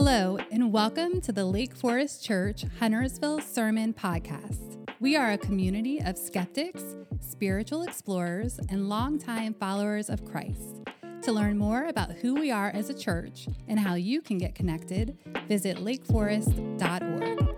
Hello, and welcome to the Lake Forest Church Huntersville Sermon Podcast. We are a community of skeptics, spiritual explorers, and longtime followers of Christ. To learn more about who we are as a church and how you can get connected, visit lakeforest.org.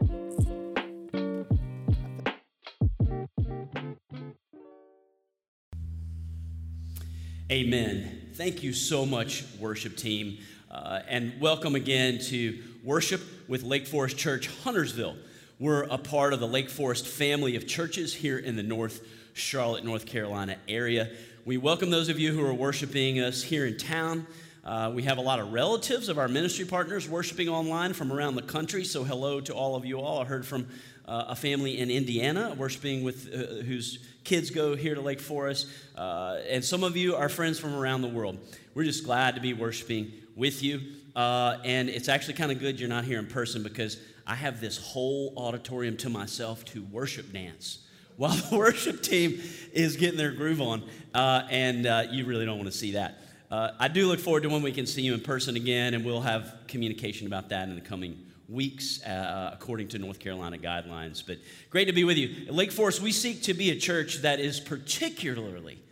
Amen. Thank you so much, worship team. Uh, and welcome again to worship with Lake Forest Church Huntersville. We're a part of the Lake Forest family of churches here in the North Charlotte, North Carolina area. We welcome those of you who are worshiping us here in town. Uh, we have a lot of relatives of our ministry partners worshiping online from around the country, so hello to all of you all. I heard from uh, a family in Indiana worshiping with uh, whose kids go here to Lake Forest, uh, and some of you are friends from around the world. We're just glad to be worshiping with you. Uh, and it's actually kind of good you're not here in person because I have this whole auditorium to myself to worship dance while the worship team is getting their groove on. Uh, and uh, you really don't want to see that. Uh, I do look forward to when we can see you in person again, and we'll have communication about that in the coming weeks uh, according to North Carolina guidelines. But great to be with you. At Lake Forest, we seek to be a church that is particularly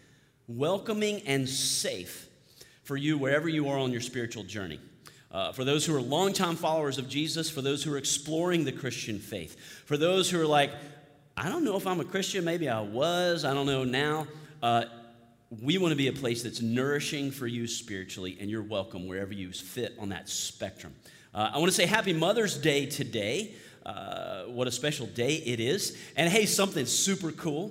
welcoming and safe for you wherever you are on your spiritual journey. Uh, for those who are longtime followers of Jesus, for those who are exploring the Christian faith, for those who are like, I don't know if I'm a Christian, maybe I was, I don't know now. Uh, we want to be a place that's nourishing for you spiritually, and you're welcome wherever you fit on that spectrum. Uh, I want to say Happy Mother's Day today. Uh, what a special day it is. And hey, something super cool.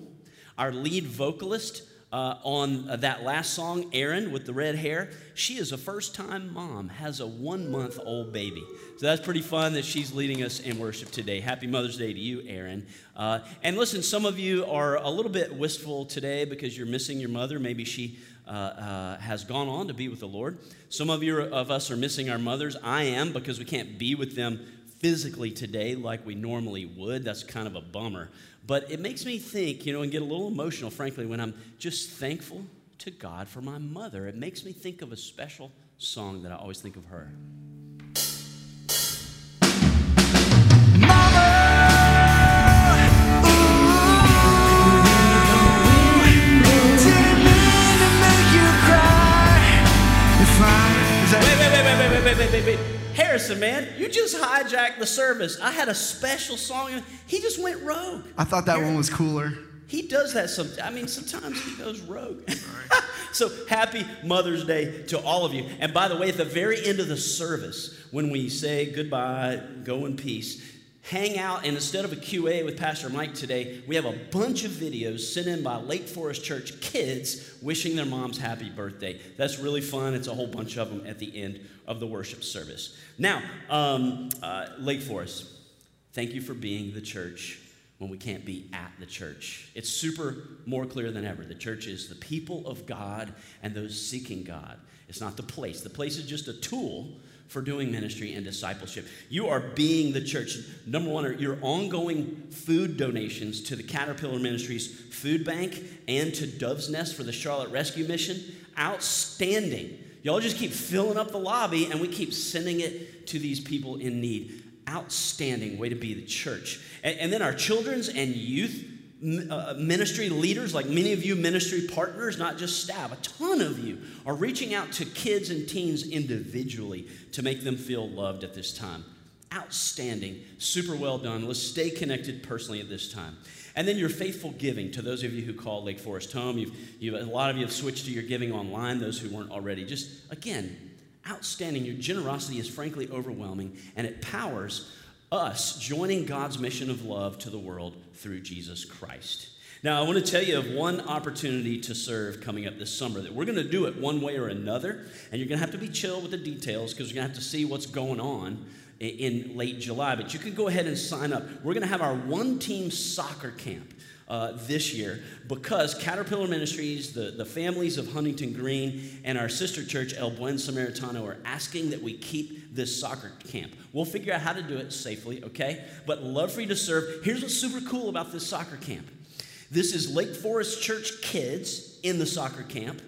Our lead vocalist, uh, on uh, that last song, Erin with the red hair. She is a first time mom, has a one month old baby. So that's pretty fun that she's leading us in worship today. Happy Mother's Day to you, Erin. Uh, and listen, some of you are a little bit wistful today because you're missing your mother. Maybe she uh, uh, has gone on to be with the Lord. Some of you of us are missing our mothers. I am because we can't be with them physically today like we normally would. That's kind of a bummer. But it makes me think, you know, and get a little emotional, frankly, when I'm just thankful to God for my mother. It makes me think of a special song that I always think of her. Wait, wait, wait, wait, wait, wait, wait, wait. Harrison, man, you just hijacked the service. I had a special song. He just went rogue. I thought that one was cooler. He does that some. I mean, sometimes he goes rogue. so happy Mother's Day to all of you. And by the way, at the very end of the service, when we say goodbye, go in peace, hang out, and instead of a QA with Pastor Mike today, we have a bunch of videos sent in by Lake Forest Church kids wishing their moms happy birthday. That's really fun. It's a whole bunch of them at the end of the worship service. Now, um, uh, Lake Forest, thank you for being the church when we can't be at the church. It's super more clear than ever. The church is the people of God and those seeking God. It's not the place. The place is just a tool for doing ministry and discipleship. You are being the church. Number one your ongoing food donations to the Caterpillar Ministries Food Bank and to Dove's Nest for the Charlotte Rescue Mission. Outstanding. Y'all just keep filling up the lobby and we keep sending it to these people in need. Outstanding way to be the church. And, and then our children's and youth uh, ministry leaders, like many of you ministry partners, not just staff, a ton of you are reaching out to kids and teens individually to make them feel loved at this time. Outstanding, super well done. Let's stay connected personally at this time. And then your faithful giving to those of you who call Lake Forest home. You've, you've, a lot of you have switched to your giving online, those who weren't already. Just again, outstanding. Your generosity is frankly overwhelming, and it powers us joining God's mission of love to the world through Jesus Christ. Now, I want to tell you of one opportunity to serve coming up this summer that we're going to do it one way or another, and you're going to have to be chill with the details because you're going to have to see what's going on in late July. But you can go ahead and sign up. We're going to have our one team soccer camp. Uh, this year because Caterpillar Ministries, the, the families of Huntington Green, and our sister church, El Buen Samaritano, are asking that we keep this soccer camp. We'll figure out how to do it safely, okay? But love for you to serve. Here's what's super cool about this soccer camp this is Lake Forest Church kids in the soccer camp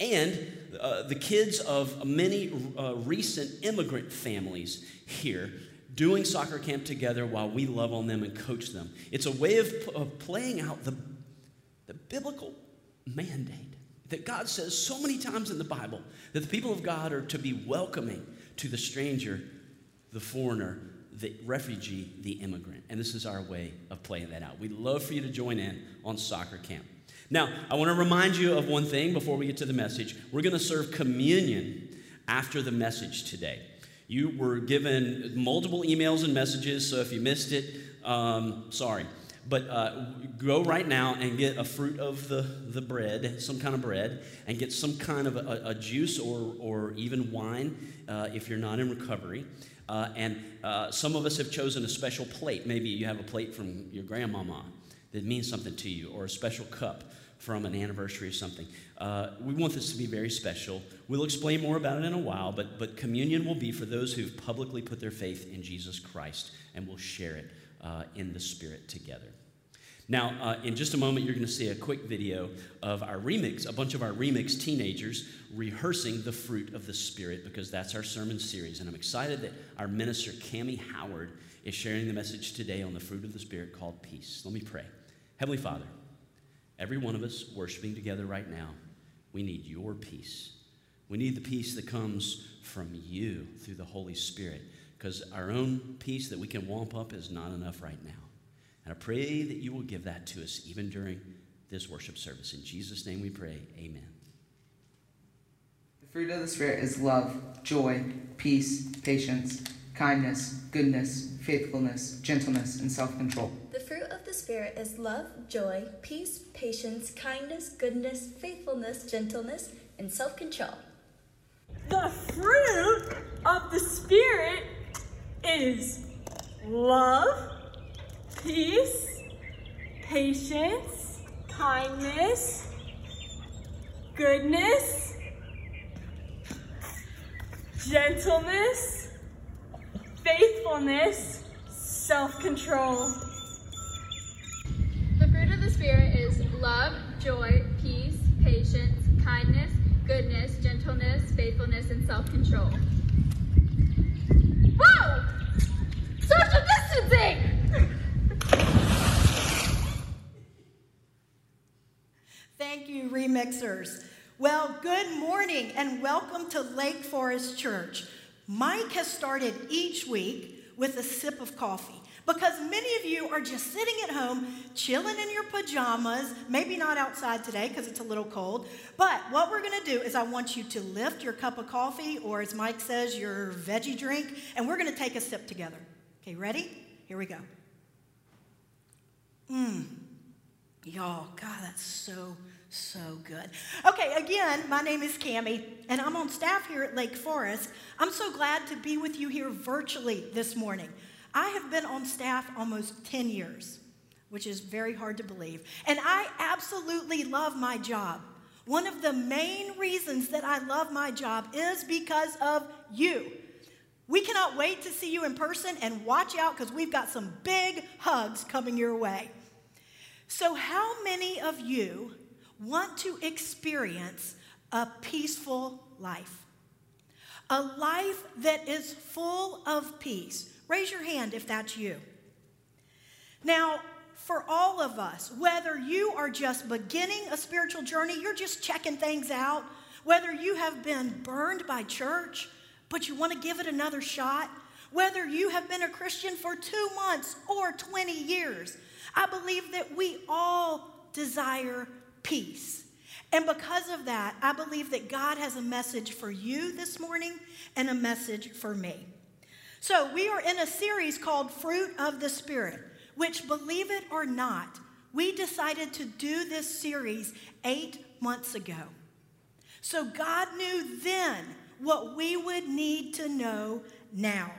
and uh, the kids of many uh, recent immigrant families here doing soccer camp together while we love on them and coach them. It's a way of, of playing out the, the biblical mandate that God says so many times in the Bible that the people of God are to be welcoming to the stranger, the foreigner, the refugee, the immigrant. And this is our way of playing that out. We'd love for you to join in on soccer camp. Now, I want to remind you of one thing before we get to the message. We're going to serve communion after the message today. You were given multiple emails and messages, so if you missed it, um, sorry. But uh, go right now and get a fruit of the, the bread, some kind of bread, and get some kind of a, a juice or, or even wine uh, if you're not in recovery. Uh, and uh, some of us have chosen a special plate. Maybe you have a plate from your grandmama that means something to you, or a special cup from an anniversary or something. Uh, we want this to be very special. We'll explain more about it in a while, but, but communion will be for those who've publicly put their faith in Jesus Christ, and we'll share it uh, in the Spirit together. Now, uh, in just a moment, you're going to see a quick video of our remix, a bunch of our remix teenagers rehearsing the fruit of the Spirit, because that's our sermon series. And I'm excited that our minister, Cami Howard, is sharing the message today on the fruit of the Spirit called peace. Let me pray. Heavenly Father, Every one of us worshiping together right now, we need your peace. We need the peace that comes from you through the Holy Spirit because our own peace that we can wamp up is not enough right now. And I pray that you will give that to us even during this worship service. In Jesus' name we pray. Amen. The fruit of the Spirit is love, joy, peace, patience, kindness, goodness, faithfulness, gentleness, and self control. The Spirit is love, joy, peace, patience, kindness, goodness, faithfulness, gentleness, and self control. The fruit of the Spirit is love, peace, patience, kindness, goodness, gentleness, faithfulness, self love, joy, peace, patience, kindness, goodness, gentleness, faithfulness, and self control. Whoa! Social distancing! Thank you, remixers. Well, good morning and welcome to Lake Forest Church. Mike has started each week with a sip of coffee because many of you are just sitting at home, chilling in your pajamas, maybe not outside today because it's a little cold. But what we're going to do is I want you to lift your cup of coffee, or as Mike says, your veggie drink, and we're going to take a sip together. Okay, ready? Here we go. Mmm. Y'all, God, that's so so good. Okay, again, my name is Cami, and I'm on staff here at Lake Forest. I'm so glad to be with you here virtually this morning. I have been on staff almost 10 years, which is very hard to believe, and I absolutely love my job. One of the main reasons that I love my job is because of you. We cannot wait to see you in person and watch out because we've got some big hugs coming your way. So, how many of you want to experience a peaceful life. A life that is full of peace. Raise your hand if that's you. Now, for all of us, whether you are just beginning a spiritual journey, you're just checking things out, whether you have been burned by church, but you want to give it another shot, whether you have been a Christian for two months or 20 years, I believe that we all desire peace. And because of that, I believe that God has a message for you this morning and a message for me. So, we are in a series called Fruit of the Spirit, which, believe it or not, we decided to do this series eight months ago. So, God knew then what we would need to know now.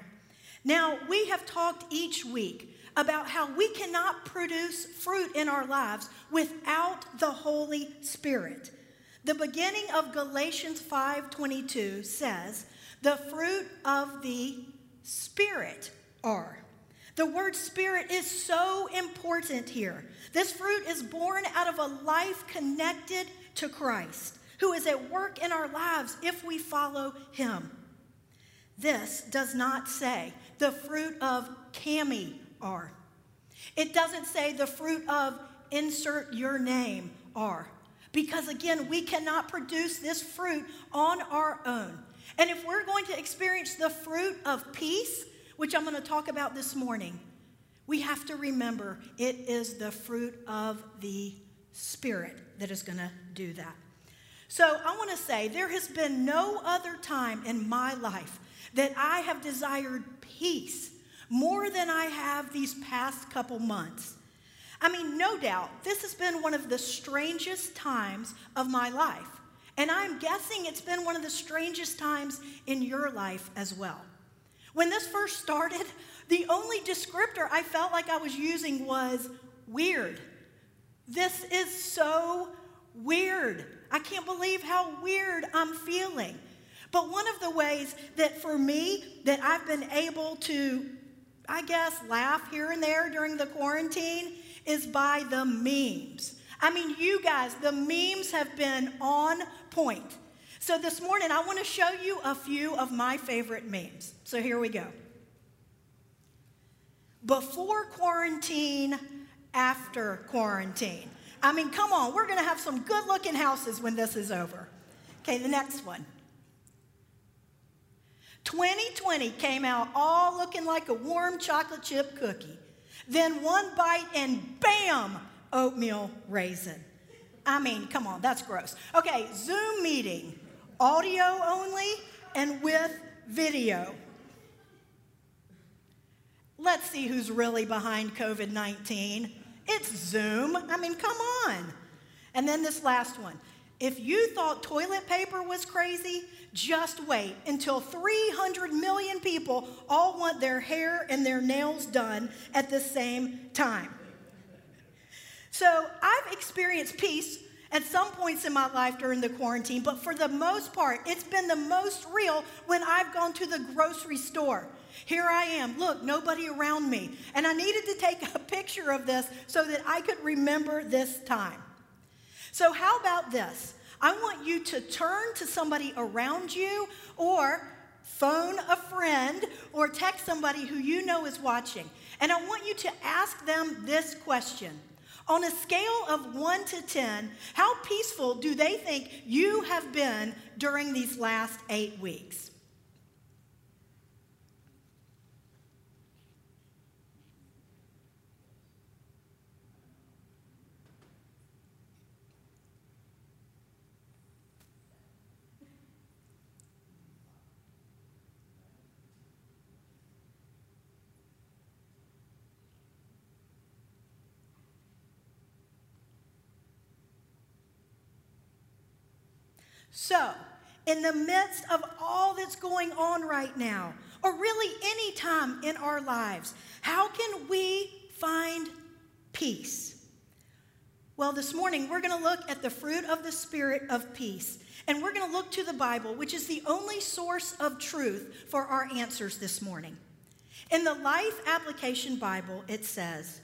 Now, we have talked each week about how we cannot produce fruit in our lives without the Holy Spirit. The beginning of Galatians 5:22 says, "The fruit of the Spirit are." The word spirit is so important here. This fruit is born out of a life connected to Christ, who is at work in our lives if we follow him. This does not say the fruit of Cami are. It doesn't say the fruit of insert your name are. Because again, we cannot produce this fruit on our own. And if we're going to experience the fruit of peace, which I'm going to talk about this morning, we have to remember it is the fruit of the Spirit that is going to do that. So I want to say there has been no other time in my life that I have desired peace more than I have these past couple months. I mean, no doubt, this has been one of the strangest times of my life. And I'm guessing it's been one of the strangest times in your life as well. When this first started, the only descriptor I felt like I was using was weird. This is so weird. I can't believe how weird I'm feeling. But one of the ways that for me that I've been able to I guess laugh here and there during the quarantine is by the memes. I mean, you guys, the memes have been on point. So this morning I want to show you a few of my favorite memes. So here we go. Before quarantine, after quarantine. I mean, come on, we're going to have some good looking houses when this is over. Okay, the next one. 2020 came out all looking like a warm chocolate chip cookie. Then one bite and bam, oatmeal raisin. I mean, come on, that's gross. Okay, Zoom meeting, audio only and with video. Let's see who's really behind COVID 19. It's Zoom. I mean, come on. And then this last one. If you thought toilet paper was crazy, just wait until 300 million people all want their hair and their nails done at the same time. So I've experienced peace at some points in my life during the quarantine, but for the most part, it's been the most real when I've gone to the grocery store. Here I am. Look, nobody around me. And I needed to take a picture of this so that I could remember this time. So, how about this? I want you to turn to somebody around you or phone a friend or text somebody who you know is watching. And I want you to ask them this question. On a scale of 1 to 10, how peaceful do they think you have been during these last eight weeks? So, in the midst of all that's going on right now, or really any time in our lives, how can we find peace? Well, this morning we're going to look at the fruit of the Spirit of peace. And we're going to look to the Bible, which is the only source of truth for our answers this morning. In the Life Application Bible, it says,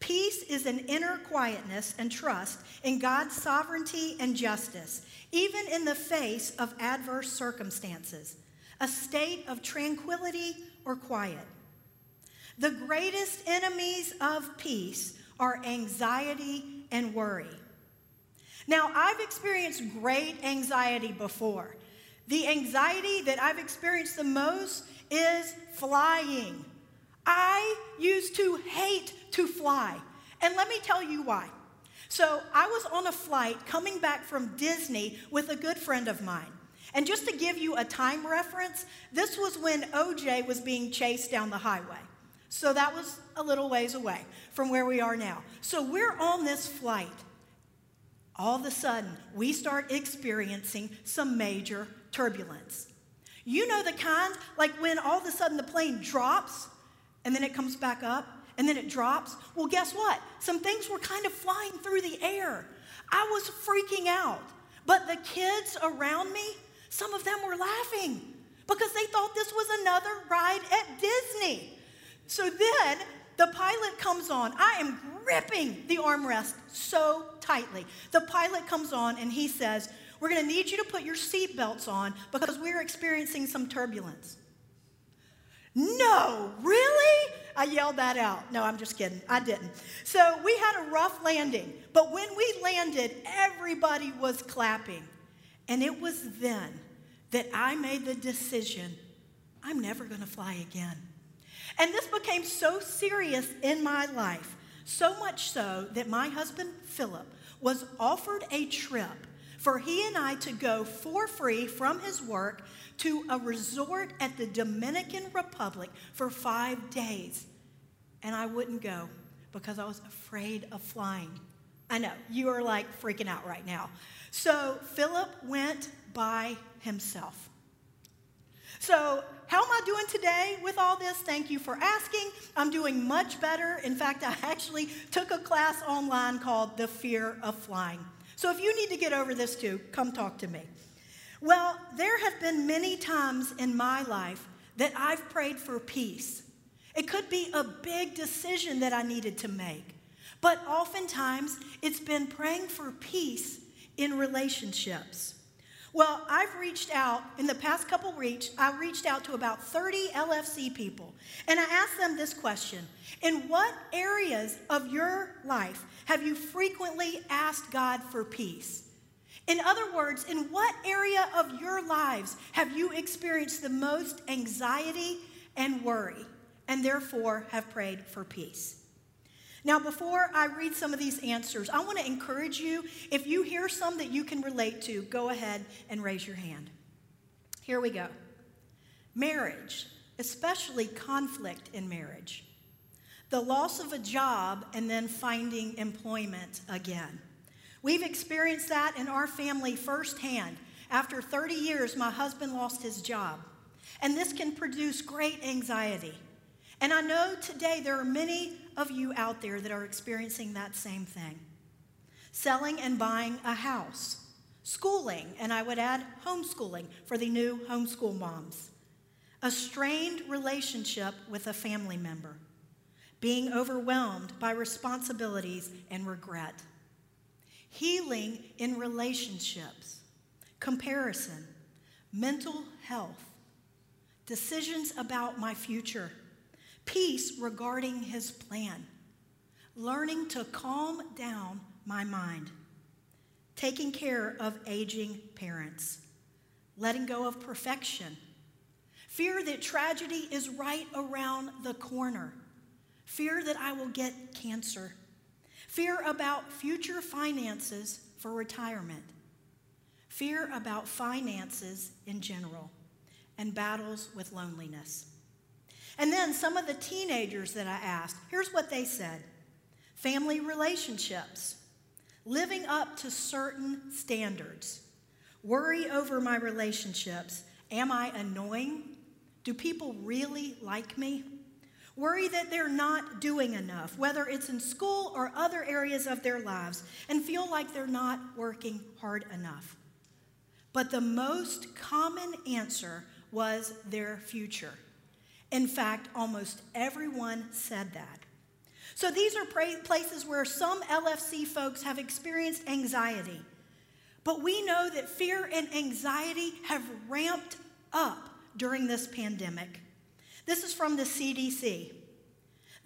Peace is an inner quietness and trust in God's sovereignty and justice, even in the face of adverse circumstances, a state of tranquility or quiet. The greatest enemies of peace are anxiety and worry. Now, I've experienced great anxiety before. The anxiety that I've experienced the most is flying. I used to hate to fly. And let me tell you why. So I was on a flight coming back from Disney with a good friend of mine. And just to give you a time reference, this was when OJ was being chased down the highway. So that was a little ways away from where we are now. So we're on this flight. All of a sudden, we start experiencing some major turbulence. You know the kind, like when all of a sudden the plane drops and then it comes back up and then it drops. Well, guess what? Some things were kind of flying through the air. I was freaking out. But the kids around me, some of them were laughing because they thought this was another ride at Disney. So then the pilot comes on. I am gripping the armrest so tightly. The pilot comes on and he says, we're going to need you to put your seatbelts on because we're experiencing some turbulence. No, really? I yelled that out. No, I'm just kidding. I didn't. So we had a rough landing, but when we landed, everybody was clapping. And it was then that I made the decision I'm never going to fly again. And this became so serious in my life, so much so that my husband, Philip, was offered a trip for he and I to go for free from his work to a resort at the Dominican Republic for five days. And I wouldn't go because I was afraid of flying. I know, you are like freaking out right now. So Philip went by himself. So, how am I doing today with all this? Thank you for asking. I'm doing much better. In fact, I actually took a class online called The Fear of Flying. So, if you need to get over this too, come talk to me. Well, there have been many times in my life that I've prayed for peace. It could be a big decision that I needed to make, but oftentimes it's been praying for peace in relationships. Well, I've reached out in the past couple weeks, I reached out to about 30 LFC people, and I asked them this question In what areas of your life have you frequently asked God for peace? In other words, in what area of your lives have you experienced the most anxiety and worry, and therefore have prayed for peace? Now, before I read some of these answers, I want to encourage you if you hear some that you can relate to, go ahead and raise your hand. Here we go. Marriage, especially conflict in marriage, the loss of a job and then finding employment again. We've experienced that in our family firsthand. After 30 years, my husband lost his job, and this can produce great anxiety. And I know today there are many of you out there that are experiencing that same thing. Selling and buying a house, schooling, and I would add homeschooling for the new homeschool moms, a strained relationship with a family member, being overwhelmed by responsibilities and regret, healing in relationships, comparison, mental health, decisions about my future peace regarding his plan, learning to calm down my mind, taking care of aging parents, letting go of perfection, fear that tragedy is right around the corner, fear that I will get cancer, fear about future finances for retirement, fear about finances in general, and battles with loneliness. And then some of the teenagers that I asked, here's what they said family relationships, living up to certain standards, worry over my relationships. Am I annoying? Do people really like me? Worry that they're not doing enough, whether it's in school or other areas of their lives, and feel like they're not working hard enough. But the most common answer was their future. In fact, almost everyone said that. So these are places where some LFC folks have experienced anxiety. But we know that fear and anxiety have ramped up during this pandemic. This is from the CDC.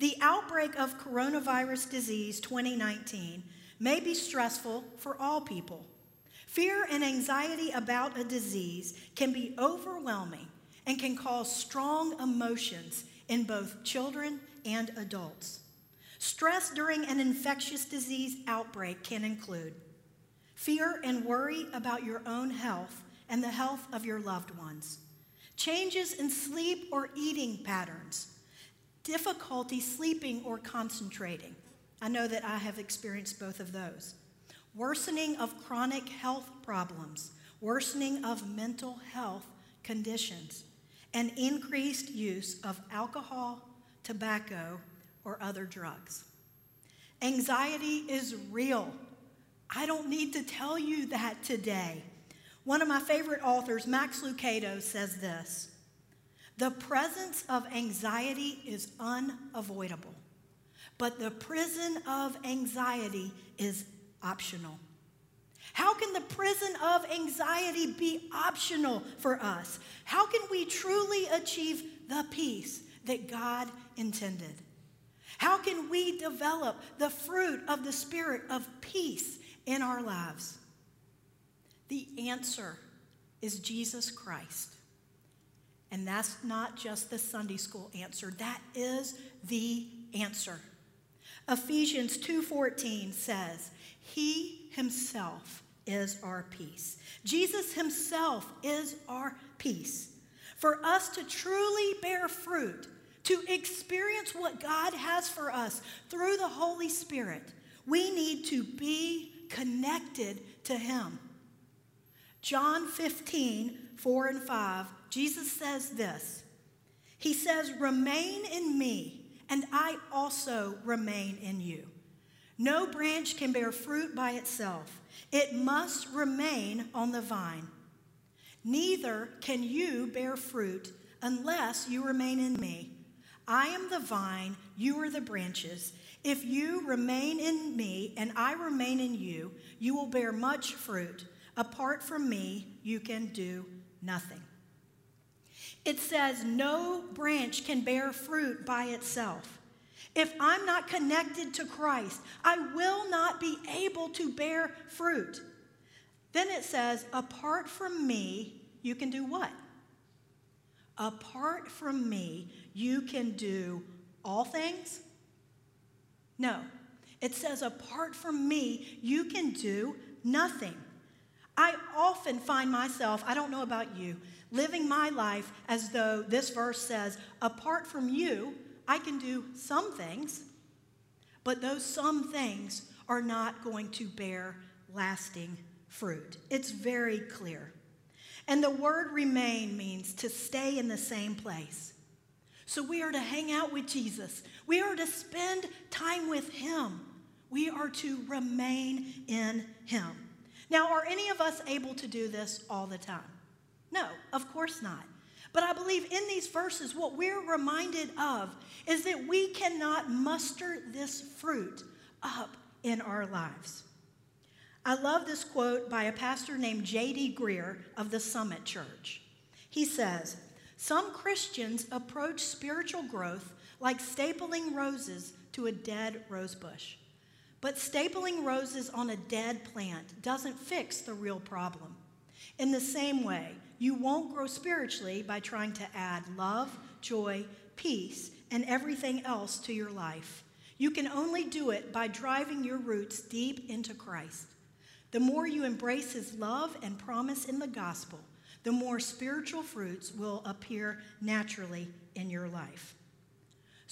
The outbreak of coronavirus disease 2019 may be stressful for all people. Fear and anxiety about a disease can be overwhelming and can cause strong emotions in both children and adults. Stress during an infectious disease outbreak can include fear and worry about your own health and the health of your loved ones, changes in sleep or eating patterns, difficulty sleeping or concentrating. I know that I have experienced both of those. Worsening of chronic health problems, worsening of mental health conditions, and increased use of alcohol, tobacco, or other drugs. Anxiety is real. I don't need to tell you that today. One of my favorite authors, Max Lucado, says this The presence of anxiety is unavoidable, but the prison of anxiety is optional. How can the prison of anxiety be optional for us? How can we truly achieve the peace that God intended? How can we develop the fruit of the Spirit of peace in our lives? The answer is Jesus Christ. And that's not just the Sunday school answer. That is the answer. Ephesians 2:14 says, "He himself is our peace." Jesus himself is our peace. For us to truly bear fruit, to experience what God has for us through the Holy Spirit, we need to be connected to him. John 15, 4 and 5, Jesus says this. He says, Remain in me, and I also remain in you. No branch can bear fruit by itself, it must remain on the vine. Neither can you bear fruit unless you remain in me. I am the vine, you are the branches. If you remain in me and I remain in you, you will bear much fruit. Apart from me, you can do nothing. It says, No branch can bear fruit by itself. If I'm not connected to Christ, I will not be able to bear fruit. Then it says, Apart from me, you can do what? Apart from me, you can do all things? No. It says, Apart from me, you can do nothing. I often find myself, I don't know about you, living my life as though this verse says, apart from you, I can do some things, but those some things are not going to bear lasting fruit. It's very clear. And the word remain means to stay in the same place. So we are to hang out with Jesus, we are to spend time with Him, we are to remain in Him. Now, are any of us able to do this all the time? No, of course not. But I believe in these verses, what we're reminded of is that we cannot muster this fruit up in our lives. I love this quote by a pastor named J.D. Greear of the Summit Church. He says, Some Christians approach spiritual growth like stapling roses to a dead rose bush. But stapling roses on a dead plant doesn't fix the real problem. In the same way, you won't grow spiritually by trying to add love, joy, peace, and everything else to your life. You can only do it by driving your roots deep into Christ. The more you embrace his love and promise in the gospel, the more spiritual fruits will appear naturally in your life.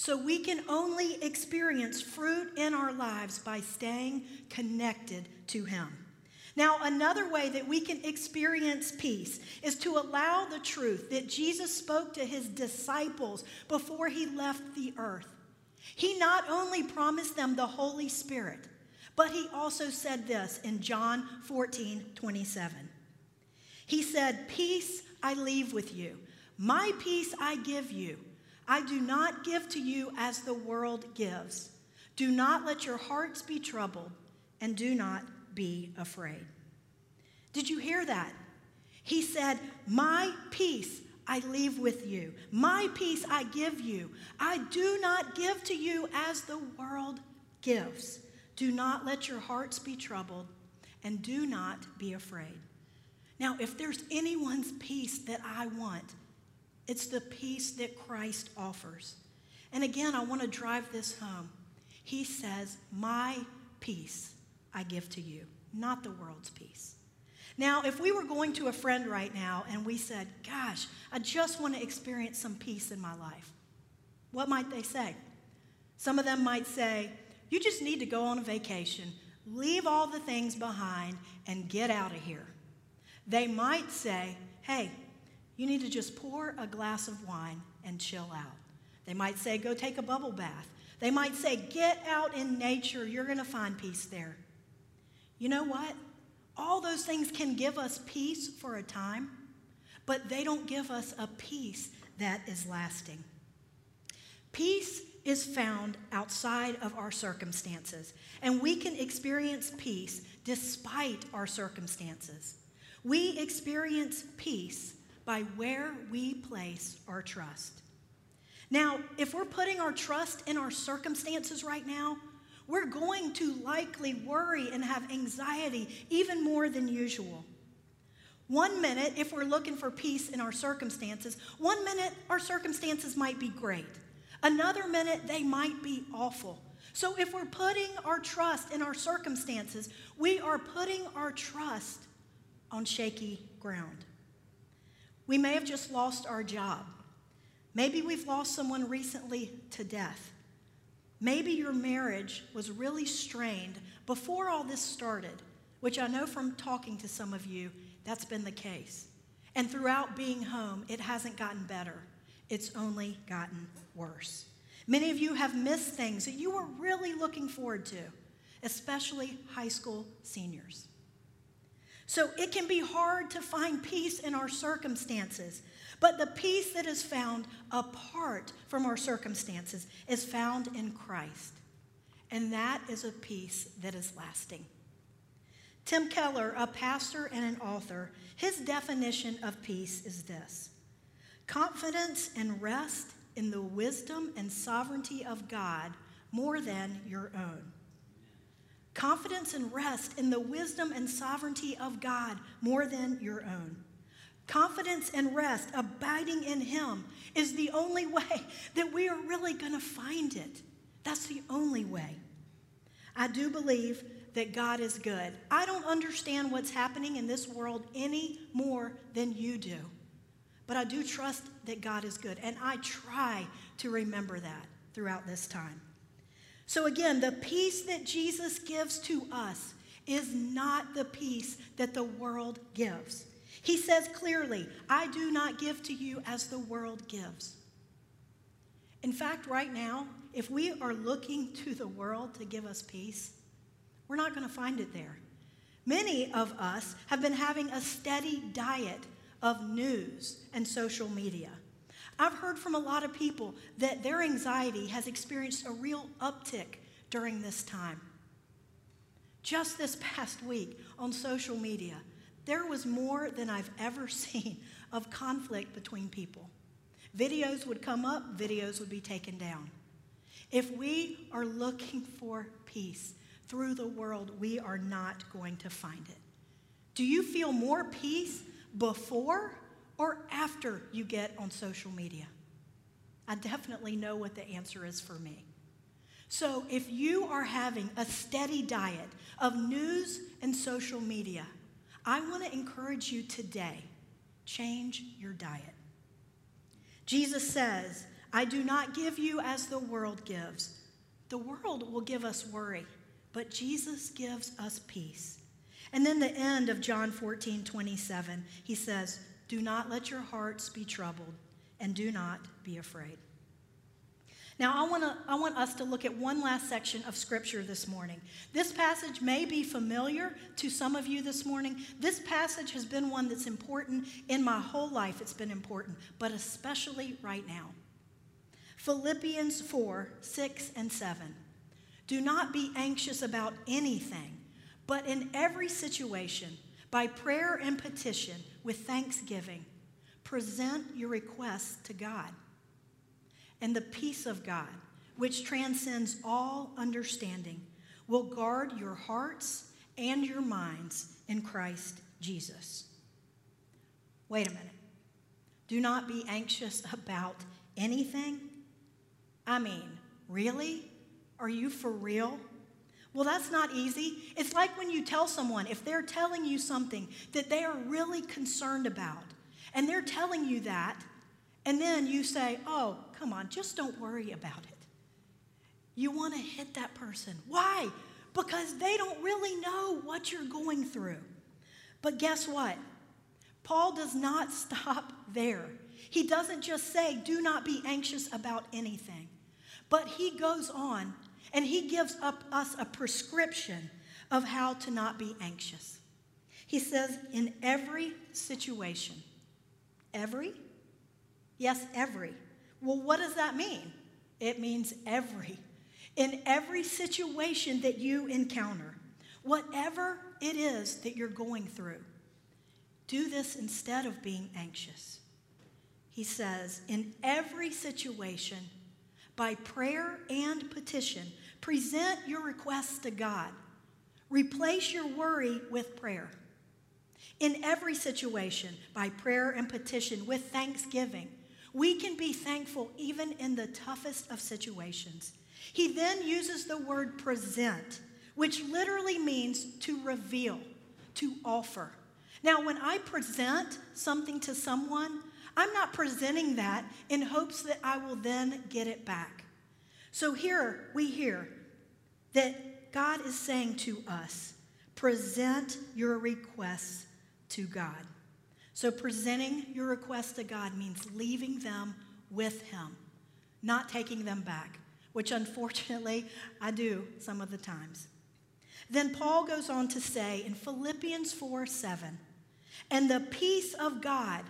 So we can only experience fruit in our lives by staying connected to Him. Now, another way that we can experience peace is to allow the truth that Jesus spoke to his disciples before he left the earth. He not only promised them the Holy Spirit, but he also said this in John 14 27. He said, Peace I leave with you, my peace I give you. I do not give to you as the world gives. Do not let your hearts be troubled, and do not be afraid. Did you hear that? He said, My peace I leave with you. My peace I give you. I do not give to you as the world gives. Do not let your hearts be troubled, and do not be afraid. Now, if there's anyone's peace that I want, it's the peace that Christ offers. And again, I want to drive this home. He says, My peace I give to you, not the world's peace. Now, if we were going to a friend right now and we said, Gosh, I just want to experience some peace in my life, what might they say? Some of them might say, You just need to go on a vacation, leave all the things behind, and get out of here. They might say, Hey, you need to just pour a glass of wine and chill out. They might say, go take a bubble bath. They might say, get out in nature. You're going to find peace there. You know what? All those things can give us peace for a time, but they don't give us a peace that is lasting. Peace is found outside of our circumstances, and we can experience peace despite our circumstances. We experience peace by where we place our trust. Now, if we're putting our trust in our circumstances right now, we're going to likely worry and have anxiety even more than usual. One minute, if we're looking for peace in our circumstances, one minute our circumstances might be great. Another minute, they might be awful. So if we're putting our trust in our circumstances, we are putting our trust on shaky ground. We may have just lost our job. Maybe we've lost someone recently to death. Maybe your marriage was really strained before all this started, which I know from talking to some of you, that's been the case. And throughout being home, it hasn't gotten better, it's only gotten worse. Many of you have missed things that you were really looking forward to, especially high school seniors. So it can be hard to find peace in our circumstances. But the peace that is found apart from our circumstances is found in Christ. And that is a peace that is lasting. Tim Keller, a pastor and an author, his definition of peace is this confidence and rest in the wisdom and sovereignty of God more than your own. Confidence and rest in the wisdom and sovereignty of God more than your own. Confidence and rest, abiding in Him, is the only way that we are really going to find it. That's the only way. I do believe that God is good. I don't understand what's happening in this world any more than you do. But I do trust that God is good, and I try to remember that throughout this time. So, again, the peace that Jesus gives to us is not the peace that the world gives. He says clearly, I do not give to you as the world gives. In fact, right now, if we are looking to the world to give us peace, we're not going to find it there. Many of us have been having a steady diet of news and social media. I've heard from a lot of people that their anxiety has experienced a real uptick during this time. Just this past week on social media, there was more than I've ever seen of conflict between people. Videos would come up, videos would be taken down. If we are looking for peace through the world, we are not going to find it. Do you feel more peace before or after you get on social media? I definitely know what the answer is for me. So, if you are having a steady diet of news and social media, I want to encourage you today change your diet. Jesus says, I do not give you as the world gives. The world will give us worry, but Jesus gives us peace. And then the end of John 14, 27, he says, do not let your hearts be troubled, and do not be afraid. Now, I, wanna, I want us to look at one last section of Scripture this morning. This passage may be familiar to some of you this morning. This passage has been one that's important in my whole life, it's been important, but especially right now. Philippians 4 6 and 7. Do not be anxious about anything, but in every situation, by prayer and petition, with thanksgiving, present your requests to God. And the peace of God, which transcends all understanding, will guard your hearts and your minds in Christ Jesus. Wait a minute. Do not be anxious about anything. I mean, really? Are you for real? Well, that's not easy. It's like when you tell someone, if they're telling you something that they are really concerned about, and they're telling you that, and then you say, oh, come on, just don't worry about it. You want to hit that person. Why? Because they don't really know what you're going through. But guess what? Paul does not stop there. He doesn't just say, do not be anxious about anything, but he goes on and he gives up us a prescription of how to not be anxious. He says, in every situation, every? Yes, every. Well, what does that mean? It means every. In every situation that you encounter, Whatever it is that you're going through, do this instead of being anxious. He says, in every situation, by prayer and petition, present your requests to God. Replace your worry with prayer. In every situation, by prayer and petition, with thanksgiving, we can be thankful even in the toughest of situations. He then uses the word present, which literally means to reveal, to offer. Now, when I present something to someone, I'm not presenting that in hopes that I will then get it back. So here we hear that God is saying to us, present your requests to God. So presenting your requests to God means leaving them with Him, not taking them back, which unfortunately I do some of the times. Then Paul goes on to say in Philippians 4 7, and the peace of God,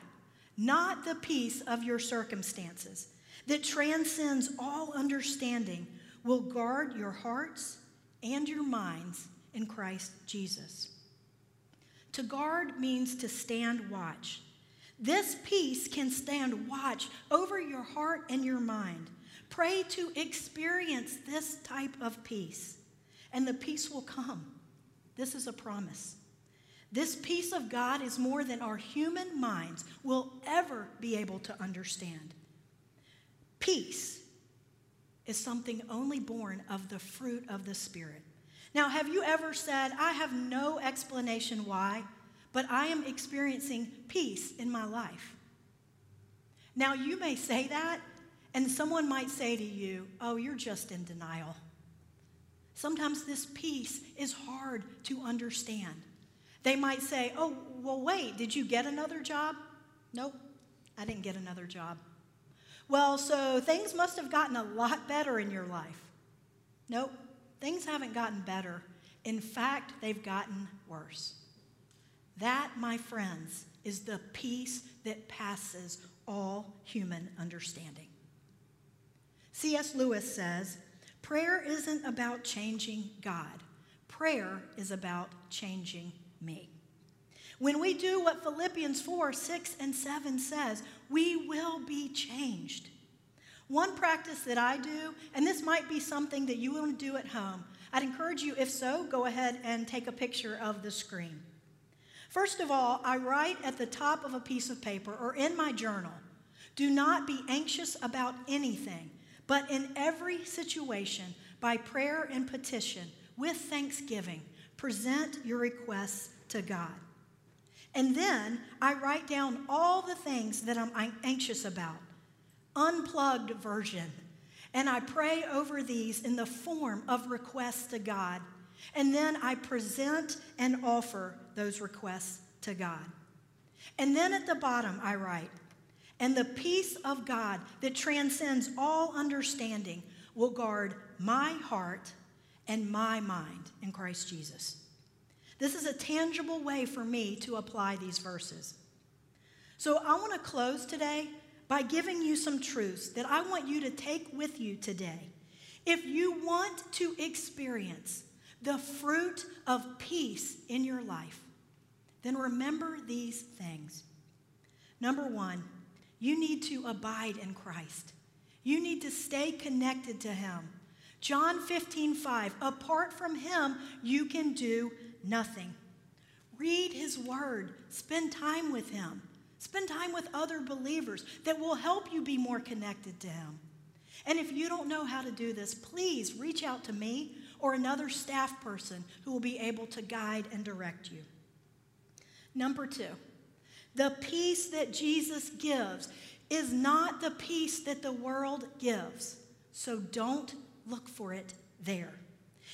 not the peace of your circumstances, that transcends all understanding, will guard your hearts and your minds in Christ Jesus. To guard means to stand watch. This peace can stand watch over your heart and your mind. Pray to experience this type of peace, and the peace will come. This is a promise. This peace of God is more than our human minds will ever be able to understand. Peace is something only born of the fruit of the Spirit. Now, have you ever said, I have no explanation why, but I am experiencing peace in my life? Now, you may say that, and someone might say to you, Oh, you're just in denial. Sometimes this peace is hard to understand. They might say, Oh, well, wait, did you get another job? Nope, I didn't get another job. Well, so things must have gotten a lot better in your life. Nope, things haven't gotten better. In fact, they've gotten worse. That, my friends, is the peace that passes all human understanding. C.S. Lewis says, Prayer isn't about changing God, prayer is about changing me. When we do what Philippians 4 6 and 7 says, we will be changed. One practice that I do, and this might be something that you want to do at home, I'd encourage you, if so, go ahead and take a picture of the screen. First of all, I write at the top of a piece of paper or in my journal do not be anxious about anything, but in every situation, by prayer and petition, with thanksgiving, present your requests to God. And then I write down all the things that I'm anxious about, unplugged version. And I pray over these in the form of requests to God. And then I present and offer those requests to God. And then at the bottom, I write, and the peace of God that transcends all understanding will guard my heart and my mind in Christ Jesus. This is a tangible way for me to apply these verses. So I want to close today by giving you some truths that I want you to take with you today. If you want to experience the fruit of peace in your life, then remember these things. Number one, you need to abide in Christ. You need to stay connected to Him. John 15, 5, apart from Him, you can do nothing. Read his word, spend time with him, spend time with other believers that will help you be more connected to him. And if you don't know how to do this, please reach out to me or another staff person who will be able to guide and direct you. Number two, the peace that Jesus gives is not the peace that the world gives. So don't look for it there.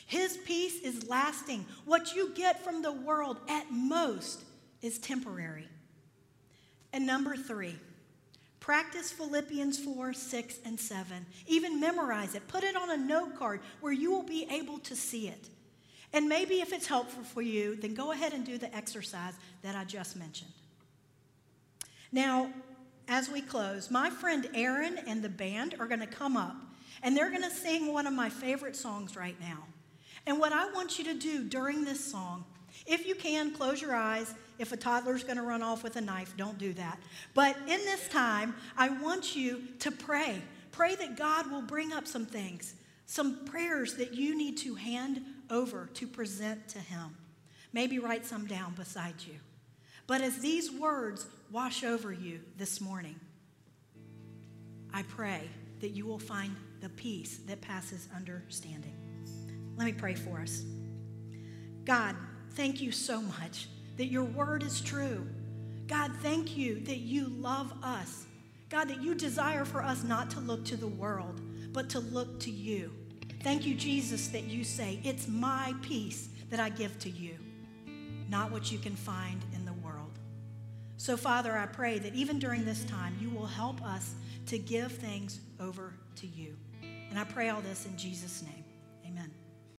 His peace is lasting. What you get from the world at most is temporary. And number three, practice Philippians 4, 6, and 7. Even memorize it. Put it on a note card where you will be able to see it. And maybe if it's helpful for you, then go ahead and do the exercise that I just mentioned. Now, as we close, my friend Aaron and the band are going to come up, and they're going to sing one of my favorite songs right now. And what I want you to do during this song, if you can, close your eyes. If a toddler's going to run off with a knife, don't do that. But in this time, I want you to pray. Pray that God will bring up some things, some prayers that you need to hand over to present to Him. Maybe write some down beside you. But as these words wash over you this morning, I pray that you will find the peace that passes understanding. Let me pray for us. God, thank you so much that your word is true. God, thank you that you love us. God, that you desire for us not to look to the world, but to look to you. Thank you, Jesus, that you say, It's my peace that I give to you, not what you can find in the world. So, Father, I pray that even during this time, you will help us to give things over to you. And I pray all this in Jesus' name.